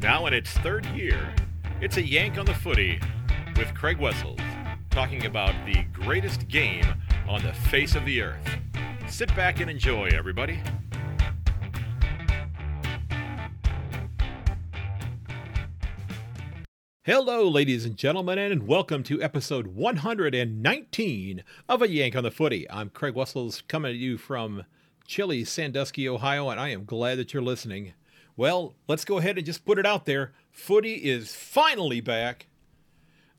Now in its third year, it's a yank on the footy with Craig Wessels talking about the greatest game on the face of the earth. Sit back and enjoy, everybody. Hello, ladies and gentlemen, and welcome to episode 119 of A Yank on the Footy. I'm Craig Wessels coming to you from chilly Sandusky, Ohio, and I am glad that you're listening. Well, let's go ahead and just put it out there. Footy is finally back.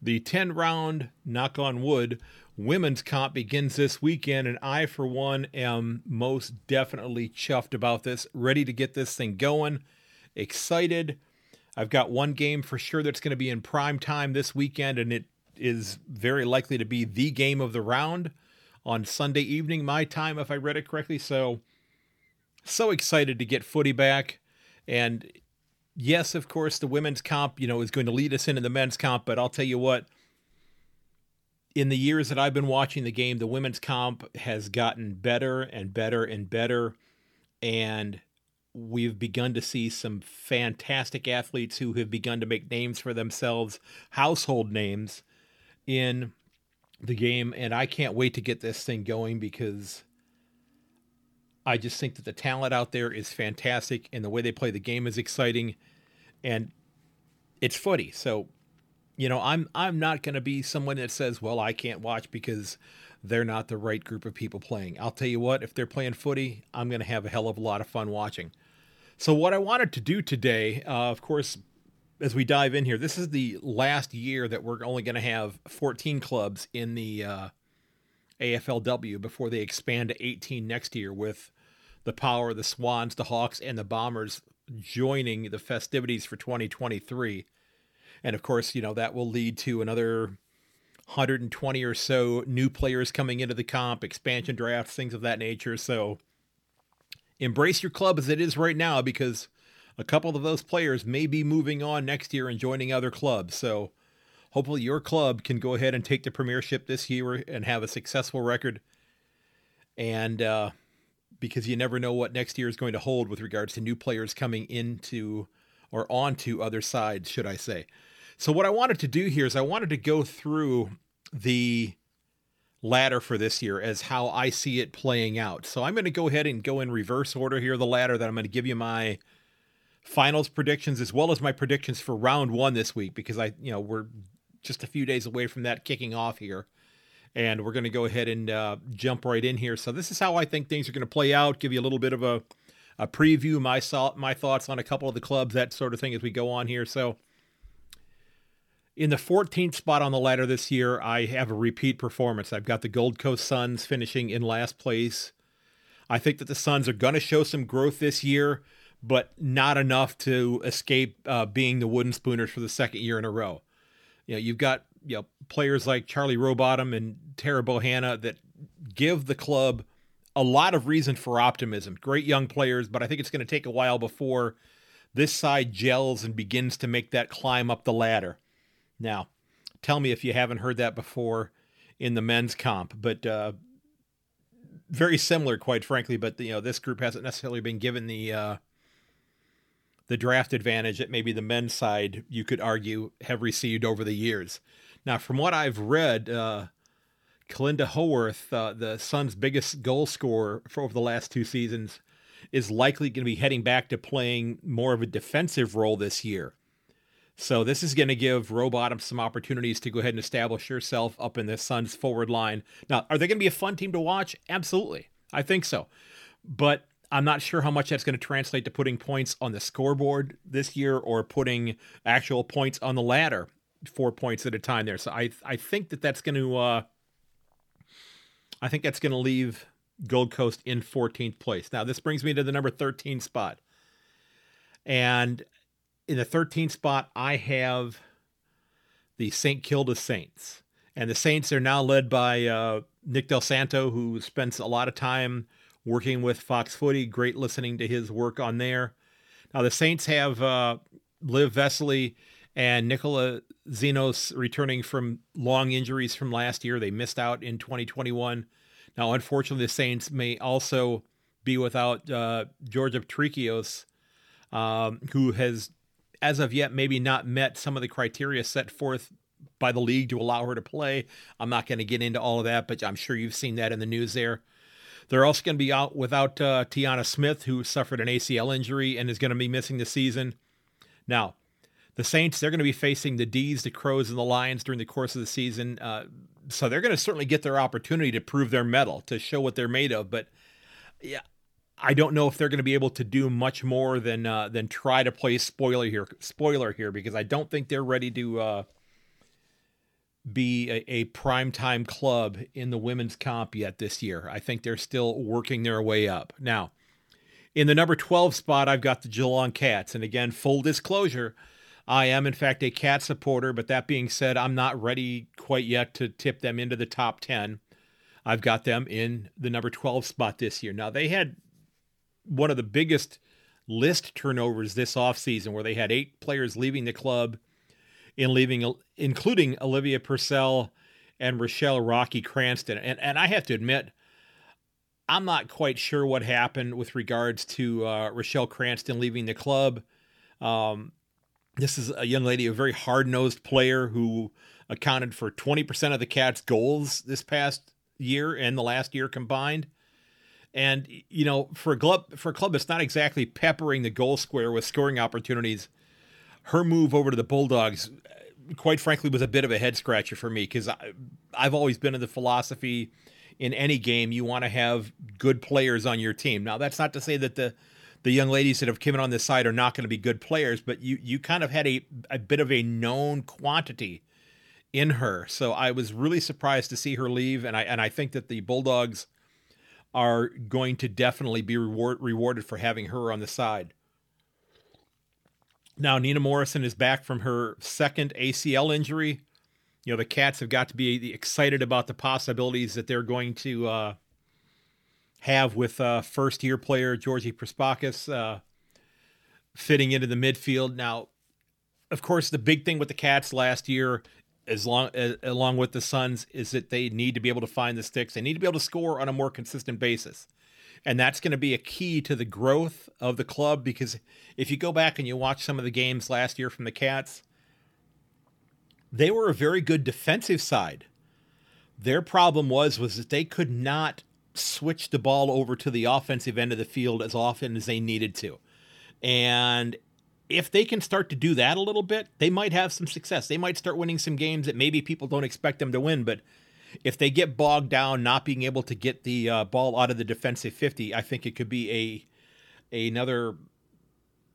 The 10 round, knock on wood, women's comp begins this weekend, and I, for one, am most definitely chuffed about this, ready to get this thing going, excited. I've got one game for sure that's going to be in prime time this weekend, and it is very likely to be the game of the round on Sunday evening, my time, if I read it correctly. So, so excited to get footy back. And yes, of course, the women's comp, you know, is going to lead us into the men's comp, but I'll tell you what, in the years that I've been watching the game, the women's comp has gotten better and better and better. And we've begun to see some fantastic athletes who have begun to make names for themselves, household names in the game. And I can't wait to get this thing going because I just think that the talent out there is fantastic and the way they play the game is exciting and it's footy. So, you know, I'm I'm not going to be someone that says, "Well, I can't watch because they're not the right group of people playing." I'll tell you what, if they're playing footy, I'm going to have a hell of a lot of fun watching. So, what I wanted to do today, uh, of course, as we dive in here, this is the last year that we're only going to have 14 clubs in the uh, AFLW before they expand to 18 next year with the Power, of the Swans, the Hawks, and the Bombers joining the festivities for 2023. And of course, you know, that will lead to another 120 or so new players coming into the comp, expansion drafts, things of that nature. So embrace your club as it is right now because a couple of those players may be moving on next year and joining other clubs. So hopefully your club can go ahead and take the premiership this year and have a successful record. And uh, because you never know what next year is going to hold with regards to new players coming into or onto other sides, should I say. So, what I wanted to do here is I wanted to go through the ladder for this year as how I see it playing out. So, I'm going to go ahead and go in reverse order here, the ladder that I'm going to give you my finals predictions as well as my predictions for round one this week because I, you know, we're just a few days away from that kicking off here and we're going to go ahead and uh, jump right in here. So this is how I think things are going to play out. Give you a little bit of a a preview, my my thoughts on a couple of the clubs, that sort of thing as we go on here. So in the 14th spot on the ladder this year, I have a repeat performance. I've got the Gold Coast Suns finishing in last place. I think that the Suns are going to show some growth this year, but not enough to escape uh, being the wooden spooners for the second year in a row. You know, you've got you know players like Charlie Rowbottom and Tara Bohanna that give the club a lot of reason for optimism. Great young players, but I think it's going to take a while before this side gels and begins to make that climb up the ladder. Now, tell me if you haven't heard that before in the men's comp, but uh, very similar, quite frankly. But you know, this group hasn't necessarily been given the uh, the draft advantage that maybe the men's side, you could argue, have received over the years. Now, from what I've read, uh, Kalinda Howarth, uh, the Suns' biggest goal scorer for over the last two seasons, is likely going to be heading back to playing more of a defensive role this year. So this is going to give Rowbottom some opportunities to go ahead and establish herself up in the Suns' forward line. Now, are they going to be a fun team to watch? Absolutely, I think so. But I'm not sure how much that's going to translate to putting points on the scoreboard this year or putting actual points on the ladder four points at a time there. So I I think that that's going to uh, I think that's going to leave Gold Coast in 14th place. Now this brings me to the number 13 spot, and in the 13th spot I have the St. Kilda Saints, and the Saints are now led by uh, Nick Dal Santo, who spends a lot of time working with Fox Footy. Great listening to his work on there. Now the Saints have uh, Liv Vesely and Nicola Xenos returning from long injuries from last year. They missed out in 2021. Now, unfortunately, the Saints may also be without uh, Georgia Patrikios, um, who has as of yet, maybe not met some of the criteria set forth by the league to allow her to play. I'm not going to get into all of that, but I'm sure you've seen that in the news there. They're also going to be out without uh, Tyanna Smith, who suffered an ACL injury and is going to be missing the season. Now, the Saints, they're going to be facing the D's, the Crows, and the Lions during the course of the season. Uh, so they're going to certainly get their opportunity to prove their mettle, to show what they're made of. But yeah, I don't know if they're going to be able to do much more than uh, than try to play spoiler here, spoiler here, because I don't think they're ready to uh, be a, a primetime club in the women's comp yet this year. I think they're still working their way up. Now, in the number 12 spot, I've got the Geelong Cats. And again, full disclosure, I am, in fact, a cat supporter. But that being said, I'm not ready quite yet to tip them into the top 10. I've got them in the number 12 spot this year. Now, they had one of the biggest list turnovers this offseason where they had eight players leaving the club in leaving, including Olivia Purcell and Rochelle Rocky Cranston. And, and I have to admit, I'm not quite sure what happened with regards to uh, Rochelle Cranston leaving the club. Um, this is a young lady, a very hard nosed player who accounted for 20% of the Cats' goals this past year and the last year combined. And you know, for a club for a club that's not exactly peppering the goal square with scoring opportunities, her move over to the Bulldogs quite frankly, was a bit of a head scratcher for me because I've always been in the philosophy in any game you want to have good players on your team. Now, that's not to say that the the young ladies that have come in on this side are not going to be good players, but you you kind of had a a bit of a known quantity in her. So I was really surprised to see her leave, and I and I think that the Bulldogs are going to definitely be reward, rewarded for having her on the side. Now, Nina Morrison is back from her second ACL injury. You know, the Cats have got to be excited about the possibilities that they're going to uh, have with uh, first year player Georgie Prespakis uh, fitting into the midfield. Now, of course, the big thing with the Cats last year, as long as, along with the Suns, is that they need to be able to find the sticks. They need to be able to score on a more consistent basis. And that's going to be a key to the growth of the club because if you go back and you watch some of the games last year from the Cats, they were a very good defensive side. Their problem was was that they could not switch the ball over to the offensive end of the field as often as they needed to. And if they can start to do that a little bit, they might have some success. They might start winning some games that maybe people don't expect them to win, but if they get bogged down not being able to get the uh, ball out of the defensive 50, I think it could be a another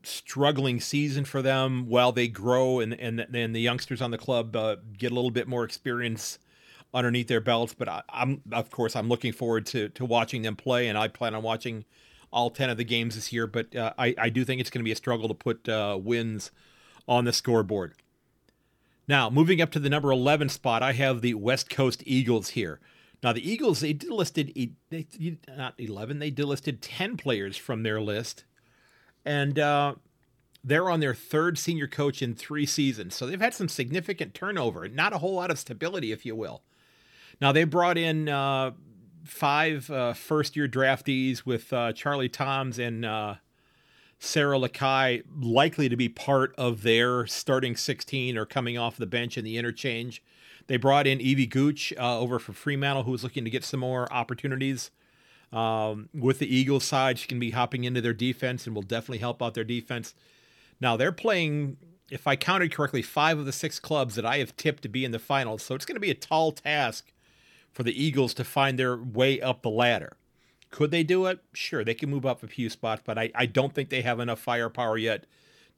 struggling season for them while they grow and and then the youngsters on the club uh, get a little bit more experience underneath their belts. But I, am of course I'm looking forward to to watching them play, and I plan on watching all ten of the games this year. But uh, I I do think it's going to be a struggle to put uh, wins on the scoreboard. Now, moving up to the number 11 spot, I have the West Coast Eagles here. Now, the Eagles, they delisted, they, not 11, they delisted 10 players from their list. And uh, they're on their third senior coach in three seasons. So they've had some significant turnover, not a whole lot of stability, if you will. Now, they brought in uh, five uh, year draftees with uh, Charlie Toms and uh, Sarah Lakay likely to be part of their starting 16 or coming off the bench in the interchange. They brought in Evie Gooch uh, over for Fremantle, who was looking to get some more opportunities. Um, with the Eagles side, she can be hopping into their defense and will definitely help out their defense. Now, they're playing, if I counted correctly, five of the six clubs that I have tipped to be in the finals. So it's going to be a tall task for the Eagles to find their way up the ladder. Could they do it? Sure, they can move up a few spots, but I, I don't think they have enough firepower yet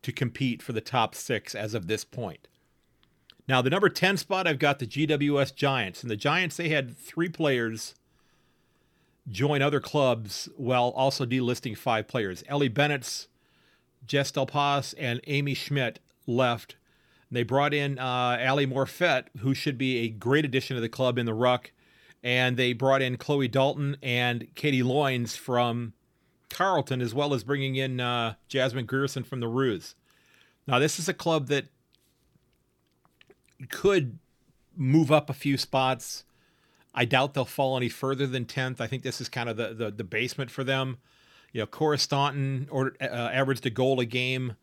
to compete for the top six as of this point. Now, the number 10 spot, I've got the GWS Giants. And the Giants, they had three players join other clubs while also delisting five players. Ellie Bennett's, Jess Dal Pos, and Amy Schmidt left. They brought in uh, Allie Morphett, who should be a great addition to the club in the ruck and they brought in Chloe Dalton and Katie Loynes from Carlton, as well as bringing in uh, Jasmine Grierson from the Roos. Now, this is a club that could move up a few spots. I doubt they'll fall any further than 10th. I think this is kind of the, the, the basement for them. You know, Cora Staunton or, uh, averaged a goal a game.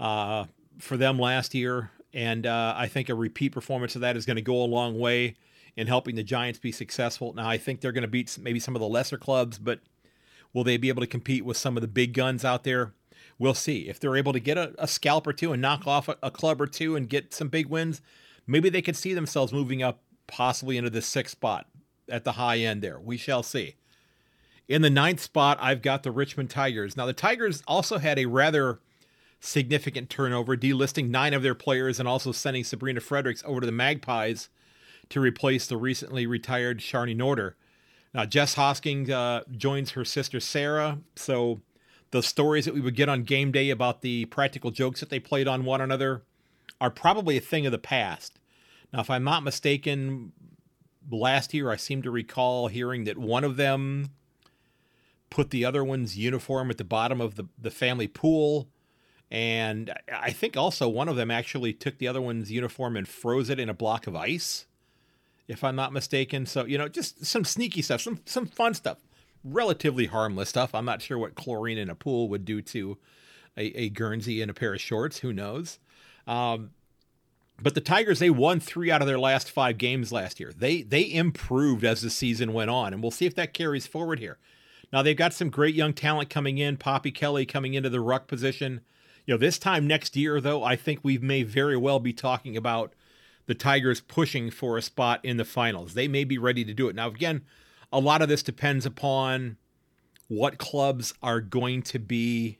Uh, for them last year, and uh, I think a repeat performance of that is going to go a long way in helping the Giants be successful. Now, I think they're going to beat maybe some of the lesser clubs, but will they be able to compete with some of the big guns out there? We'll see. If they're able to get a, a scalp or two and knock off a, a club or two and get some big wins, maybe they could see themselves moving up possibly into the sixth spot at the high end there. We shall see. In the ninth spot, I've got the Richmond Tigers. Now, the Tigers also had a rather significant turnover, delisting nine of their players and also sending Sabrina Fredericks over to the Magpies to replace the recently retired Sharni Norder. Now, Jess Hosking uh, joins her sister Sarah. So, the stories that we would get on game day about the practical jokes that they played on one another are probably a thing of the past. Now, if I'm not mistaken, last year I seem to recall hearing that one of them put the other one's uniform at the bottom of the, the family pool. And I think also one of them actually took the other one's uniform and froze it in a block of ice, if I'm not mistaken. So, you know, just some sneaky stuff, some some fun stuff, relatively harmless stuff. I'm not sure what chlorine in a pool would do to a, a Guernsey in a pair of shorts. Who knows? Um, but the Tigers, they won three out of their last five games last year. They they improved as the season went on, and we'll see if that carries forward here. Now they've got some great young talent coming in. Poppy Kelly coming into the ruck position. You know, this time next year, though, I think we may very well be talking about the Tigers pushing for a spot in the finals. They may be ready to do it. Now, again, a lot of this depends upon what clubs are going to be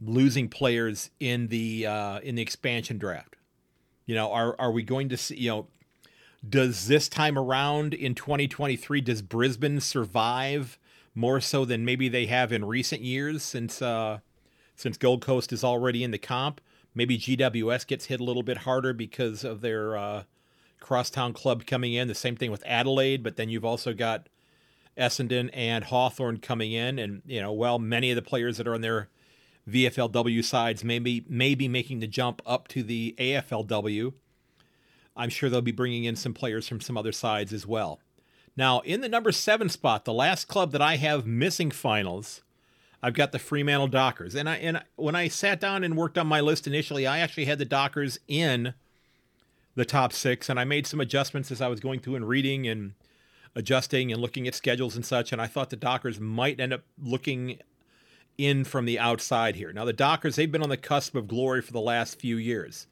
losing players in the uh, in the expansion draft. You know, are are we going to see? You know, does this time around in 2023 does Brisbane survive more so than maybe they have in recent years since uh, since Gold Coast is already in the comp? Maybe GWS gets hit a little bit harder because of their uh, crosstown club coming in. The same thing with Adelaide, but then you've also got Essendon and Hawthorn coming in, and you know, well, many of the players that are on their VFLW sides may be, may be making the jump up to the AFLW. I'm sure they'll be bringing in some players from some other sides as well. Now, in the number seven spot, the last club that I have missing finals, I've got the Fremantle Dockers. And I and when I sat down and worked on my list initially, I actually had the Dockers in the top six, and I made some adjustments as I was going through and reading and adjusting and looking at schedules and such. And I thought the Dockers might end up looking in from the outside here. Now, the Dockers, they've been on the cusp of glory for the last few years.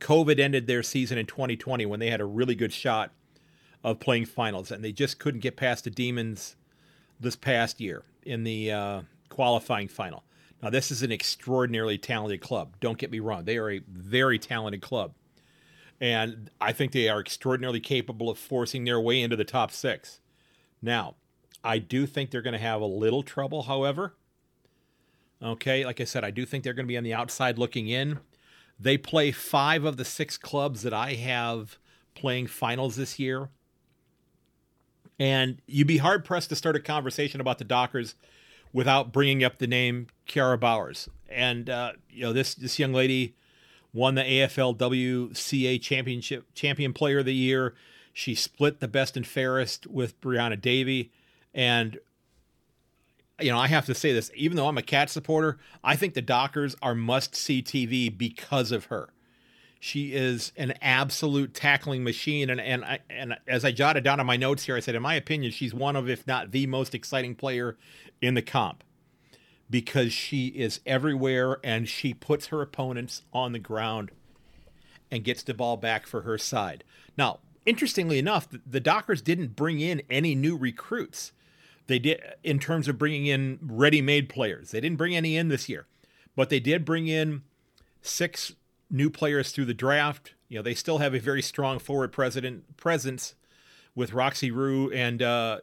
COVID ended their season in 2020 when they had a really good shot of playing finals, and they just couldn't get past the Demons this past year in the uh, qualifying final. Now, this is an extraordinarily talented club. Don't get me wrong; they are a very talented club, and I think they are extraordinarily capable of forcing their way into the top six. Now, I do think they're going to have a little trouble, however. Okay, like I said, I do think they're going to be on the outside looking in. They play five of the six clubs that I have playing finals this year. And you'd be hard pressed to start a conversation about the Dockers without bringing up the name Kiara Bowers. And uh, you know this this young lady won the AFLWCA championship champion player of the year. She split the best and fairest with Brianna Davey, and you know, I have to say this, even though I'm a cat supporter, I think the Dockers are must see TV because of her. She is an absolute tackling machine. And, and, I, and as I jotted down on my notes here, I said, in my opinion, she's one of, if not the most exciting player in the comp because she is everywhere and she puts her opponents on the ground and gets the ball back for her side. Now, interestingly enough, the Dockers didn't bring in any new recruits they did in terms of bringing in ready-made players. They didn't bring any in this year, but they did bring in six new players through the draft. You know, they still have a very strong forward president presence with Roxy Roux and uh,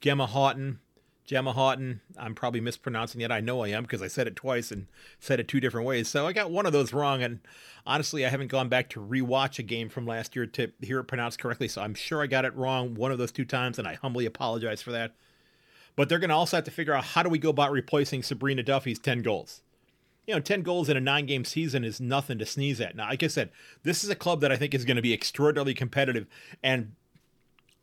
Gemma Houghton. Gemma Houghton. I'm probably mispronouncing it. I know I am because I said it twice and said it two different ways. So I got one of those wrong. And honestly, I haven't gone back to rewatch a game from last year to hear it pronounced correctly. So I'm sure I got it wrong one of those two times, and I humbly apologize for that. But they're going to also have to figure out how do we go about replacing Sabreena Duffy's 10 goals. You know, 10 goals in a nine game season is nothing to sneeze at. Now, like I said, this is a club that I think is going to be extraordinarily competitive, and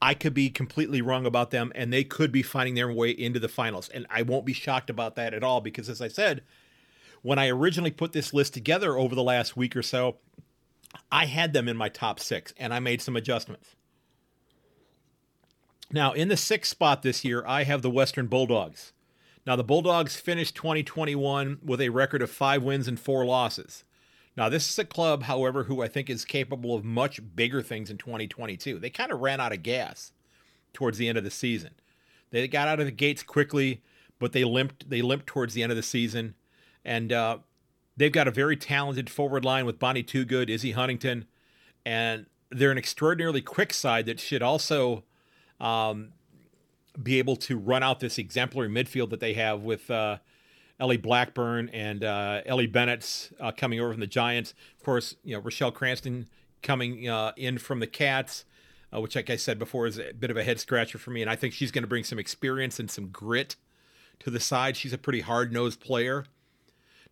I could be completely wrong about them, and they could be finding their way into the finals. And I won't be shocked about that at all because, as I said, when I originally put this list together over the last week or so, I had them in my top six, and I made some adjustments. Now, in the sixth spot this year, I have the Western Bulldogs. Now, the Bulldogs finished 2021 with a record of five wins and four losses. Now, this is a club, however, who I think is capable of much bigger things in 2022. They kind of ran out of gas towards the end of the season. They got out of the gates quickly, but they limped. They limped towards the end of the season, and uh, they've got a very talented forward line with Bonnie Toogood, Izzy Huntington, and they're an extraordinarily quick side that should also um, be able to run out this exemplary midfield that they have with uh, Ellie Blackburn and uh, Ellie Bennett uh, coming over from the Giants. Of course, you know Rochelle Cranston coming uh, in from the Cats, uh, which, like I said before, is a bit of a head scratcher for me. And I think she's going to bring some experience and some grit to the side. She's a pretty hard nosed player.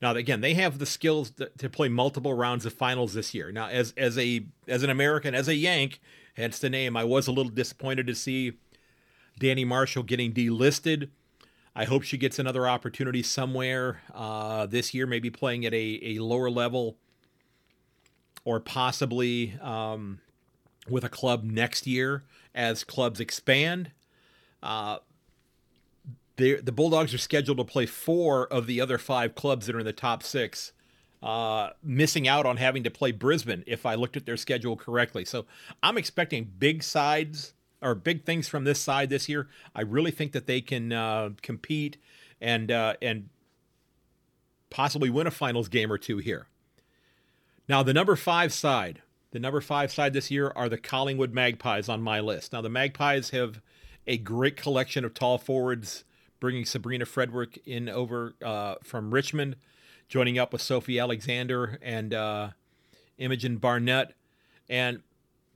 Now, again, they have the skills to, to, play multiple rounds of finals this year. Now, as as a as an American, as a Yank, hence the name, I was a little disappointed to see Danny Marshall getting delisted. I hope she gets another opportunity somewhere uh, this year, maybe playing at a, a lower level or possibly um, with a club next year as clubs expand. Uh, the Bulldogs are scheduled to play four of the other five clubs that are in the top six, uh, missing out on having to play Brisbane if I looked at their schedule correctly. So I'm expecting big sides or big things from this side this year. I really think that they can uh, compete and uh, and possibly win a finals game or two here. Now the number five side, the number five side this year are the Collingwood Magpies on my list. Now the Magpies have a great collection of tall forwards, bringing Sabrina Frederick in over uh, from Richmond, joining up with Sophie Alexander and uh, Imogen Barnett, and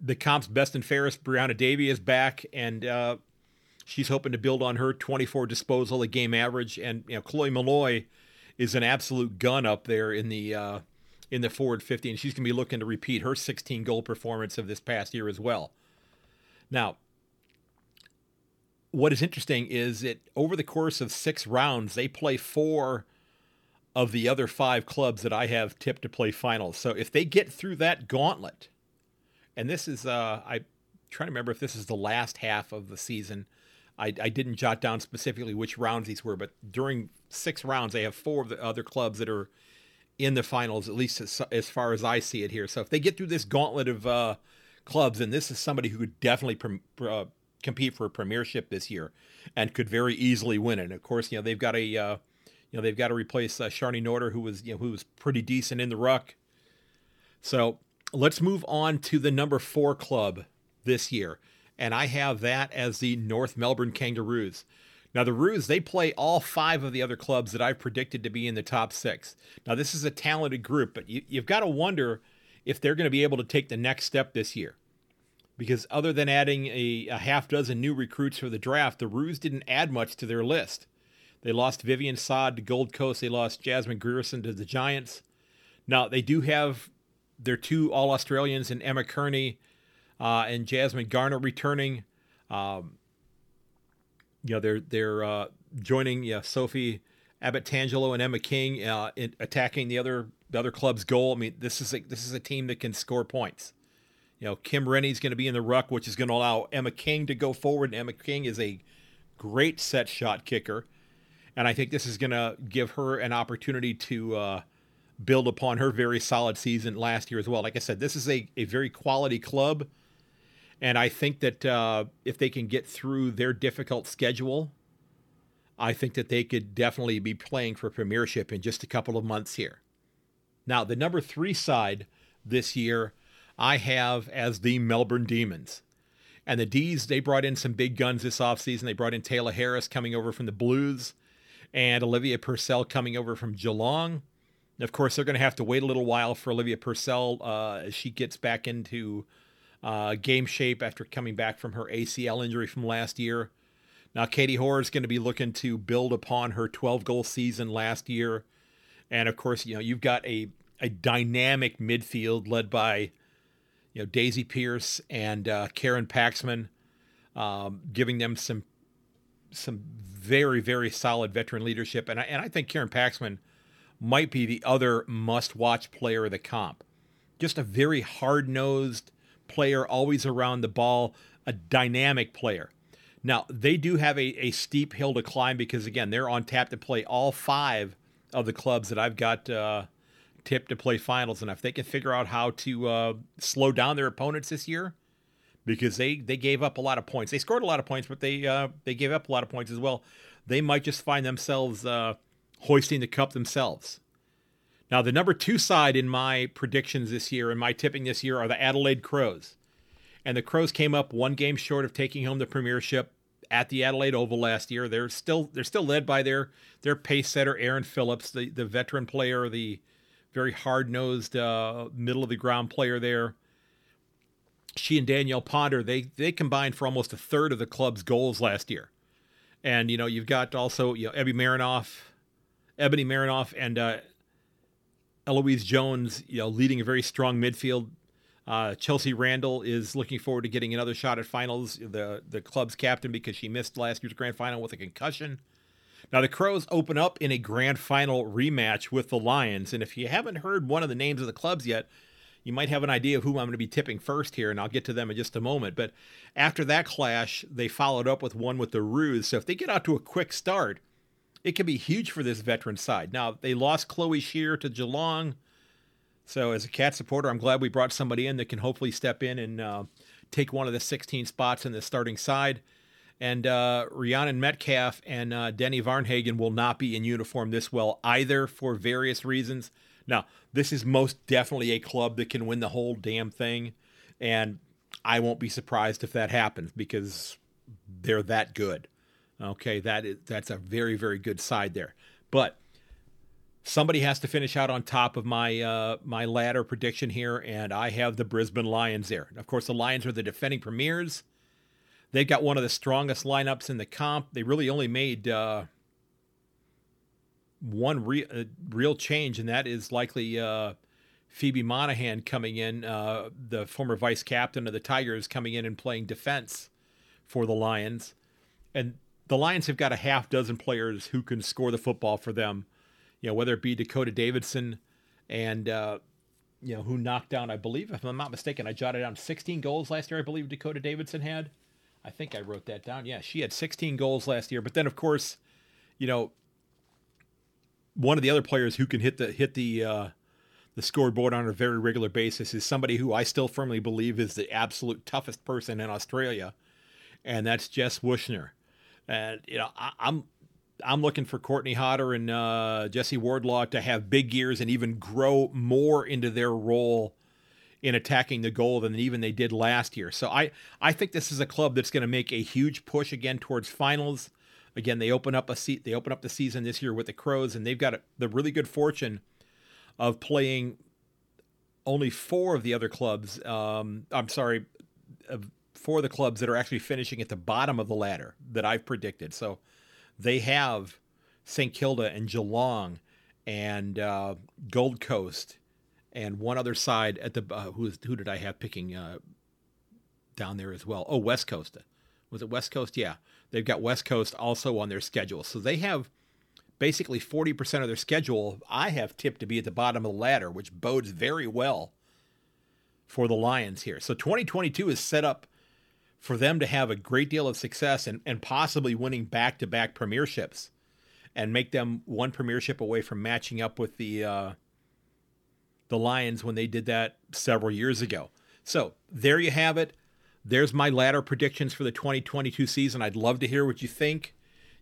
the comp's best and fairest, Brianna Davey, is back, and uh, she's hoping to build on her 24 disposal, a game average. And you know, Chloe Molloy is an absolute gun up there in the uh, in the forward 50, and she's going to be looking to repeat her 16 goal performance of this past year as well. Now, what is interesting is that over the course of six rounds, they play four of the other five clubs that I have tipped to play finals. So if they get through that gauntlet and this is uh, I trying to remember if this is the last half of the season. I, I didn't jot down specifically which rounds these were, but during six rounds, they have four of the other clubs that are in the finals, at least as, as far as I see it here. So if they get through this gauntlet of uh, clubs, and this is somebody who could definitely uh, compete for a premiership this year and could very easily win it. And of course, you know they've got a uh, you know they've got to replace uh, Sharni Norder, who was you know who was pretty decent in the ruck. So let's move on to the number four club this year. And I have that as the North Melbourne Kangaroos. Now, the Roos, they play all five of the other clubs that I've predicted to be in the top six. Now, this is a talented group, but you, have got to wonder if they're going to be able to take the next step this year. Because other than adding a, a half dozen new recruits for the draft, the Roos didn't add much to their list. They lost Vivien Saad to Gold Coast. They lost Jasmine Grierson to the Giants. Now, they do have their two All Australians and Emma Kearney uh, and Jasmine Garner returning. Um, you know, they're they're uh, joining yeah, Sophie Abbatangelo and Emma King uh, attacking the other the other club's goal. I mean, this is a, this is a team that can score points. You know, Kim Rennie's going to be in the ruck, which is going to allow Emma King to go forward. And Emma King is a great set shot kicker, and I think this is going to give her an opportunity to uh, build upon her very solid season last year as well. Like I said, this is a, a very quality club. And I think that uh, if they can get through their difficult schedule, I think that they could definitely be playing for premiership in just a couple of months here. Now, the number three side this year, I have as the Melbourne Demons. And the D's, they brought in some big guns this offseason. They brought in Tayla Harris coming over from the Blues and Olivia Purcell coming over from Geelong. Of course, they're going to have to wait a little while for Olivia Purcell uh, as she gets back into uh, game shape after coming back from her ACL injury from last year. Now, Katie Hore is going to be looking to build upon her 12 goal season last year. And of course, you know, you've got a, a dynamic midfield led by, you know, Daisy Pearce and uh, Karen Paxman, um, giving them some some very, very solid veteran leadership. And I, and I think Karen Paxman – might be the other must watch player of the comp. Just a very hard nosed player, always around the ball, a dynamic player. Now, they do have a, a steep hill to climb because, again, they're on tap to play all five of the clubs that I've got uh, tipped to play finals. And if they can figure out how to uh, slow down their opponents this year, because they, they gave up a lot of points. They scored a lot of points, but they uh, they gave up a lot of points as well. They might just find themselves uh, hoisting the cup themselves. Now, the number two side in my predictions this year and my tipping this year are the Adelaide Crows. And the Crows came up one game short of taking home the premiership at the Adelaide Oval last year. They're still they're still led by their their pace setter Erin Phillips, the the veteran player, the very hard nosed uh, middle of the ground player there. She and Danielle Ponter they they combined for almost a third of the club's goals last year, and you know you've got also you know Ebby Marinoff, Ebony Marinoff, and uh, Eloise Jones, you know, leading a very strong midfield. Uh, Chelsea Randall is looking forward to getting another shot at finals. The the club's captain because she missed last year's grand final with a concussion. Now the Crows open up in a grand final rematch with the Lions, and if you haven't heard one of the names of the clubs yet, you might have an idea of who I'm going to be tipping first here, and I'll get to them in just a moment. But after that clash, they followed up with one with the Roos. So if they get out to a quick start, it could be huge for this veteran side. Now, they lost Chloe Scheer to Geelong. So, as a cat supporter, I'm glad we brought somebody in that can hopefully step in and uh, take one of the 16 spots in the starting side. And uh, Rhiannon Metcalfe and uh, Deni Varnhagen will not be in uniform this well either for various reasons. Now, this is most definitely a club that can win the whole damn thing. And I won't be surprised if that happens because they're that good. Okay, that is that's a very very good side there. But somebody has to finish out on top of my uh, my ladder prediction here, and I have the Brisbane Lions there. of course, the Lions are the defending premiers. They've got one of the strongest lineups in the comp. They really only made uh, one re- uh, real change, and that is likely uh, Phoebe Monahan coming in, uh, the former vice captain of the Tigers, coming in and playing defense for the Lions. And the Lions have got a half dozen players who can score the football for them. You know, whether it be Dakota Davidson and uh, you know who knocked down, I believe, if I'm not mistaken, I jotted down 16 goals last year. I believe Dakota Davidson had. I think I wrote that down. Yeah, she had 16 goals last year. But then, of course, you know, one of the other players who can hit the hit the uh, the scoreboard on a very regular basis is somebody who I still firmly believe is the absolute toughest person in Australia, and that's Jess Wuetschner. And you know, I, am I'm, I'm looking for Courtney Hodder and uh, Jesse Wardlaw to have big gears and even grow more into their role in attacking the goal than even they did last year. So I I think this is a club that's going to make a huge push again towards finals. Again, they open up a seat. They open up the season this year with the Crows, and they've got the really good fortune of playing only four of the other clubs. Um, I'm sorry, of for the clubs that are actually finishing at the bottom of the ladder that I've predicted. So they have St. Kilda and Geelong and uh, Gold Coast and one other side at the uh, who, who did I have picking uh, down there as well? Oh, West Coast. Was it West Coast? Yeah, they've got West Coast also on their schedule. So they have basically 40% of their schedule I have tipped to be at the bottom of the ladder, which bodes very well for the Lions here. So 2022 is set up for them to have a great deal of success and, and possibly winning back to back premierships and make them one premiership away from matching up with the uh, the Lions when they did that several years ago. So there you have it. There's my ladder predictions for the 2022 season. I'd love to hear what you think.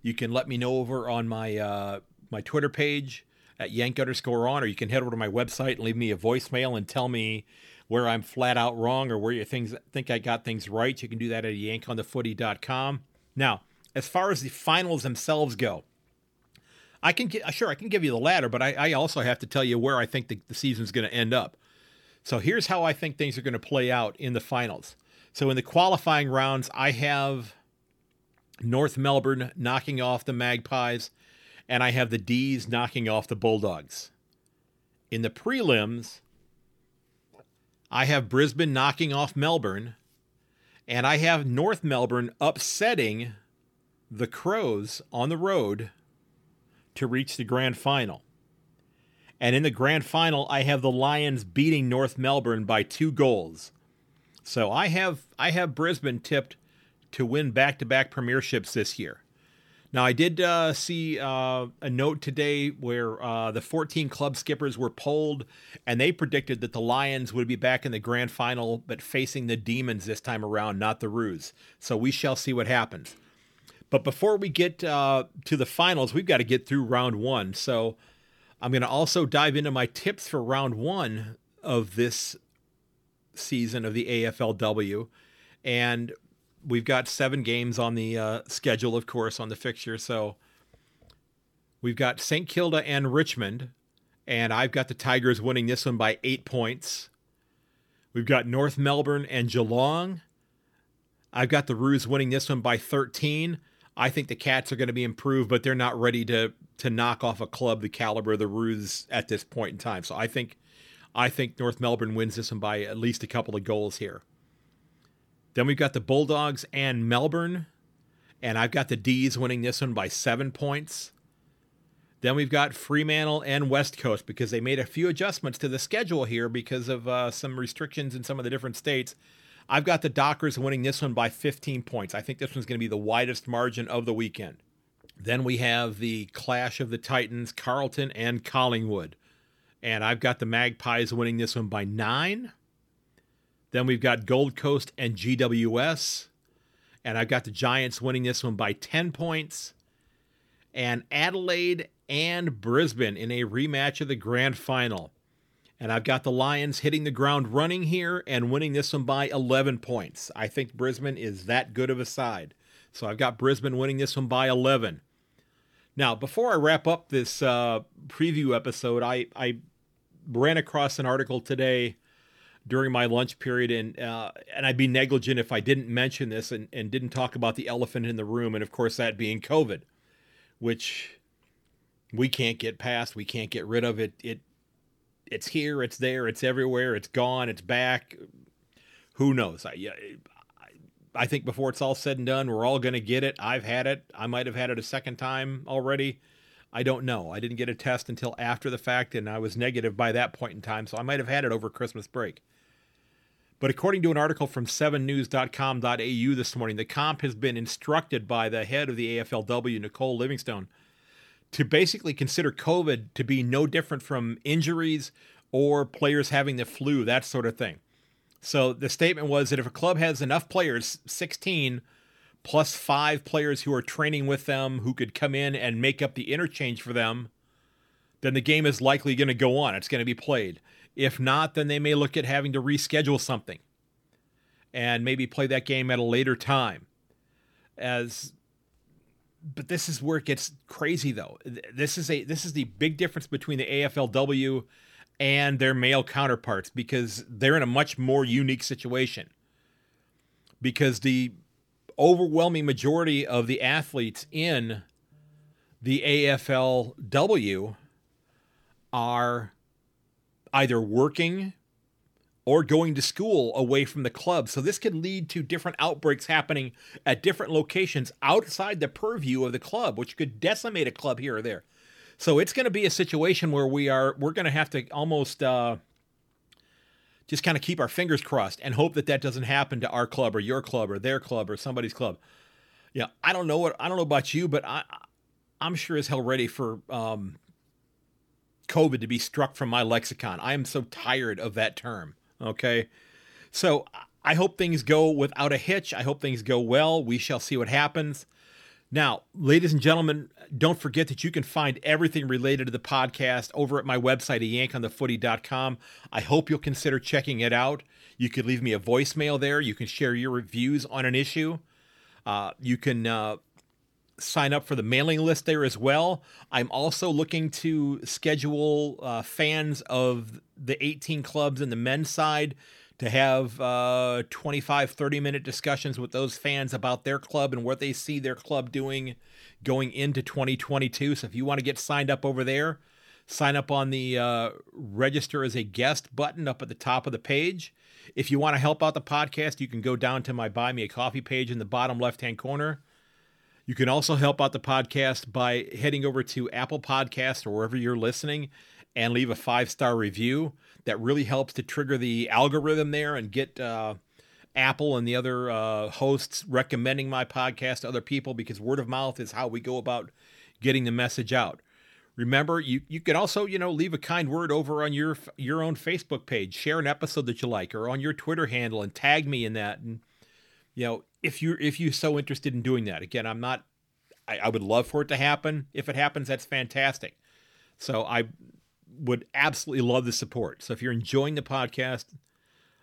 You can let me know over on my uh, my Twitter page at yank underscore on, or you can head over to my website and leave me a voicemail and tell me where I'm flat out wrong or where you things think I got things right, you can do that at yankonthefooty.com. Now, as far as the finals themselves go, I can get, sure I can give you the ladder, but I, I also have to tell you where I think the, the season's going to end up. So here's how I think things are going to play out in the finals. So in the qualifying rounds, I have North Melbourne knocking off the Magpies, and I have the D's knocking off the Bulldogs. In the prelims, I have Brisbane knocking off Melbourne, and I have North Melbourne upsetting the Crows on the road to reach the grand final. And in the grand final, I have the Lions beating North Melbourne by two goals. So I have I have Brisbane tipped to win back-to-back premierships this year. Now, I did uh, see uh, a note today where uh, the 14 club skippers were polled, and they predicted that the Lions would be back in the grand final, but facing the Demons this time around, not the Roos. So we shall see what happens. But before we get uh, to the finals, we've got to get through round one. So I'm going to also dive into my tips for round one of this season of the AFLW. And we've got seven games on the uh, schedule, of course, on the fixture. So we've got St. Kilda and Richmond, and I've got the Tigers winning this one by eight points. We've got North Melbourne and Geelong. I've got the Roos winning this one by 13. I think the Cats are going to be improved, but they're not ready to to knock off a club the caliber of the Roos at this point in time. So I think I think North Melbourne wins this one by at least a couple of goals here. Then we've got the Bulldogs and Melbourne, and I've got the D's winning this one by seven points. Then we've got Fremantle and West Coast because they made a few adjustments to the schedule here because of uh, some restrictions in some of the different states. I've got the Dockers winning this one by 15 points. I think this one's going to be the widest margin of the weekend. Then we have the clash of the Titans, Carlton and Collingwood. And I've got the Magpies winning this one by nine. Then we've got Gold Coast and GWS. And I've got the Giants winning this one by 10 points. And Adelaide and Brisbane in a rematch of the grand final. And I've got the Lions hitting the ground running here and winning this one by 11 points. I think Brisbane is that good of a side. So I've got Brisbane winning this one by 11. Now, before I wrap up this uh, preview episode, I, I ran across an article today during my lunch period, and uh, and I'd be negligent if I didn't mention this and, and didn't talk about the elephant in the room, and of course that being COVID, which we can't get past, we can't get rid of it. It it's here, it's there, it's everywhere, it's gone, it's back. Who knows? I, I think before it's all said and done, we're all going to get it. I've had it. I might have had it a second time already. I don't know. I didn't get a test until after the fact, and I was negative by that point in time, so I might have had it over Christmas break. But according to an article from 7news.com.au this morning, the comp has been instructed by the head of the AFLW, Nicole Livingstone, to basically consider COVID to be no different from injuries or players having the flu, that sort of thing. So the statement was that if a club has enough players, 16 plus five players who are training with them who could come in and make up the interchange for them, then the game is likely going to go on. It's going to be played. If not, then they may look at having to reschedule something and maybe play that game at a later time. As but this is where it gets crazy though. This is a this is the big difference between the AFLW and their male counterparts because they're in a much more unique situation. Because the overwhelming majority of the athletes in the AFLW are either working or going to school away from the club. So this can lead to different outbreaks happening at different locations outside the purview of the club, which could decimate a club here or there. So it's going to be a situation where we are we're going to have to almost uh, just kind of keep our fingers crossed and hope that that doesn't happen to our club or your club or their club or somebody's club. Yeah, I don't know what I don't know about you, but I I'm sure as hell ready for um, COVID to be struck from my lexicon. I am so tired of that term. Okay. So I hope things go without a hitch. I hope things go well. We shall see what happens. Now, ladies and gentlemen, don't forget that you can find everything related to the podcast over at my website yankonthefooty.com. I hope you'll consider checking it out. You could leave me a voicemail there. You can share your reviews on an issue. Uh, you can uh, sign up for the mailing list there as well. I'm also looking to schedule uh, fans of the 18 clubs in the men's side to have uh, 25, 30 minute discussions with those fans about their club and what they see their club doing going into 2022. So if you want to get signed up over there, sign up on the uh, register as a guest button up at the top of the page. If you want to help out the podcast, you can go down to my Buy Me a Coffee page in the bottom left hand corner you can also help out the podcast by heading over to Apple Podcast or wherever you're listening and leave a five star review. That really helps to trigger the algorithm there and get uh, Apple and the other uh, hosts recommending my podcast to other people because word of mouth is how we go about getting the message out. Remember, you, you can also, you know, leave a kind word over on your your own Facebook page, share an episode that you like, or on your Twitter handle and tag me in that. And you know, if you're if you're so interested in doing that, again, I'm not I, I would love for it to happen. If it happens, that's fantastic. So I would absolutely love the support. So if you're enjoying the podcast,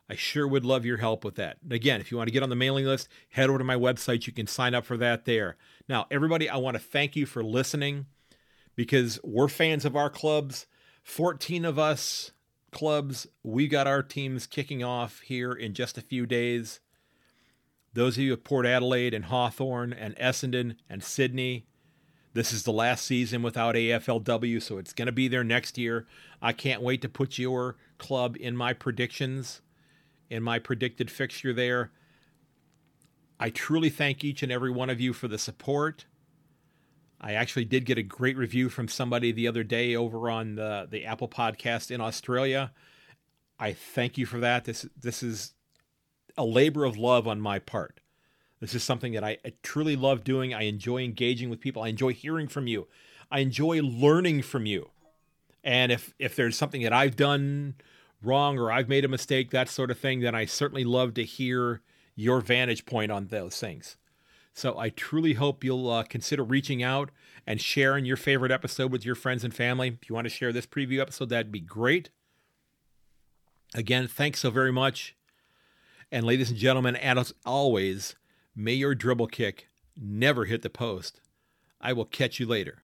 I sure would love your help with that. Again, if you want to get on the mailing list, head over to my website. You can sign up for that there. Now, everybody, I want to thank you for listening because we're fans of our clubs. 14 of us clubs, we got our teams kicking off here in just a few days. Those of you at Port Adelaide and Hawthorn and Essendon and Sydney, this is the last season without AFLW, so it's going to be there next year. I can't wait to put your club in my predictions, in my predicted fixture there. I truly thank each and every one of you for the support. I actually did get a great review from somebody the other day over on the, the Apple podcast in Australia. I thank you for that. This this is a labor of love on my part. This is something that I, truly love doing. I enjoy engaging with people. I enjoy hearing from you. I enjoy learning from you. And if if there's something that I've done wrong or I've made a mistake, that sort of thing, then I certainly love to hear your vantage point on those things. So I truly hope you'll uh, consider reaching out and sharing your favorite episode with your friends and family. If you want to share this preview episode, that'd be great. Again, thanks so very much. And ladies and gentlemen, as always, may your dribble kick never hit the post. I will catch you later.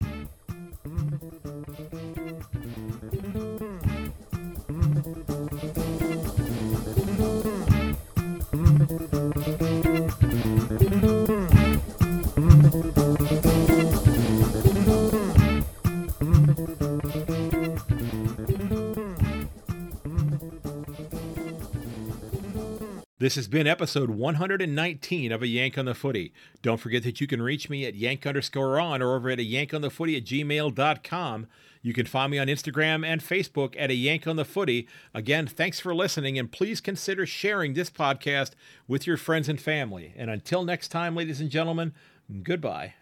This has been episode 119 of A Yank on the Footy. Don't forget that you can reach me at yank underscore on or over at a yank on the footy at gmail.com. You can find me on Instagram and Facebook at a yank on the footy. Again, thanks for listening and please consider sharing this podcast with your friends and family. And until next time, ladies and gentlemen, goodbye.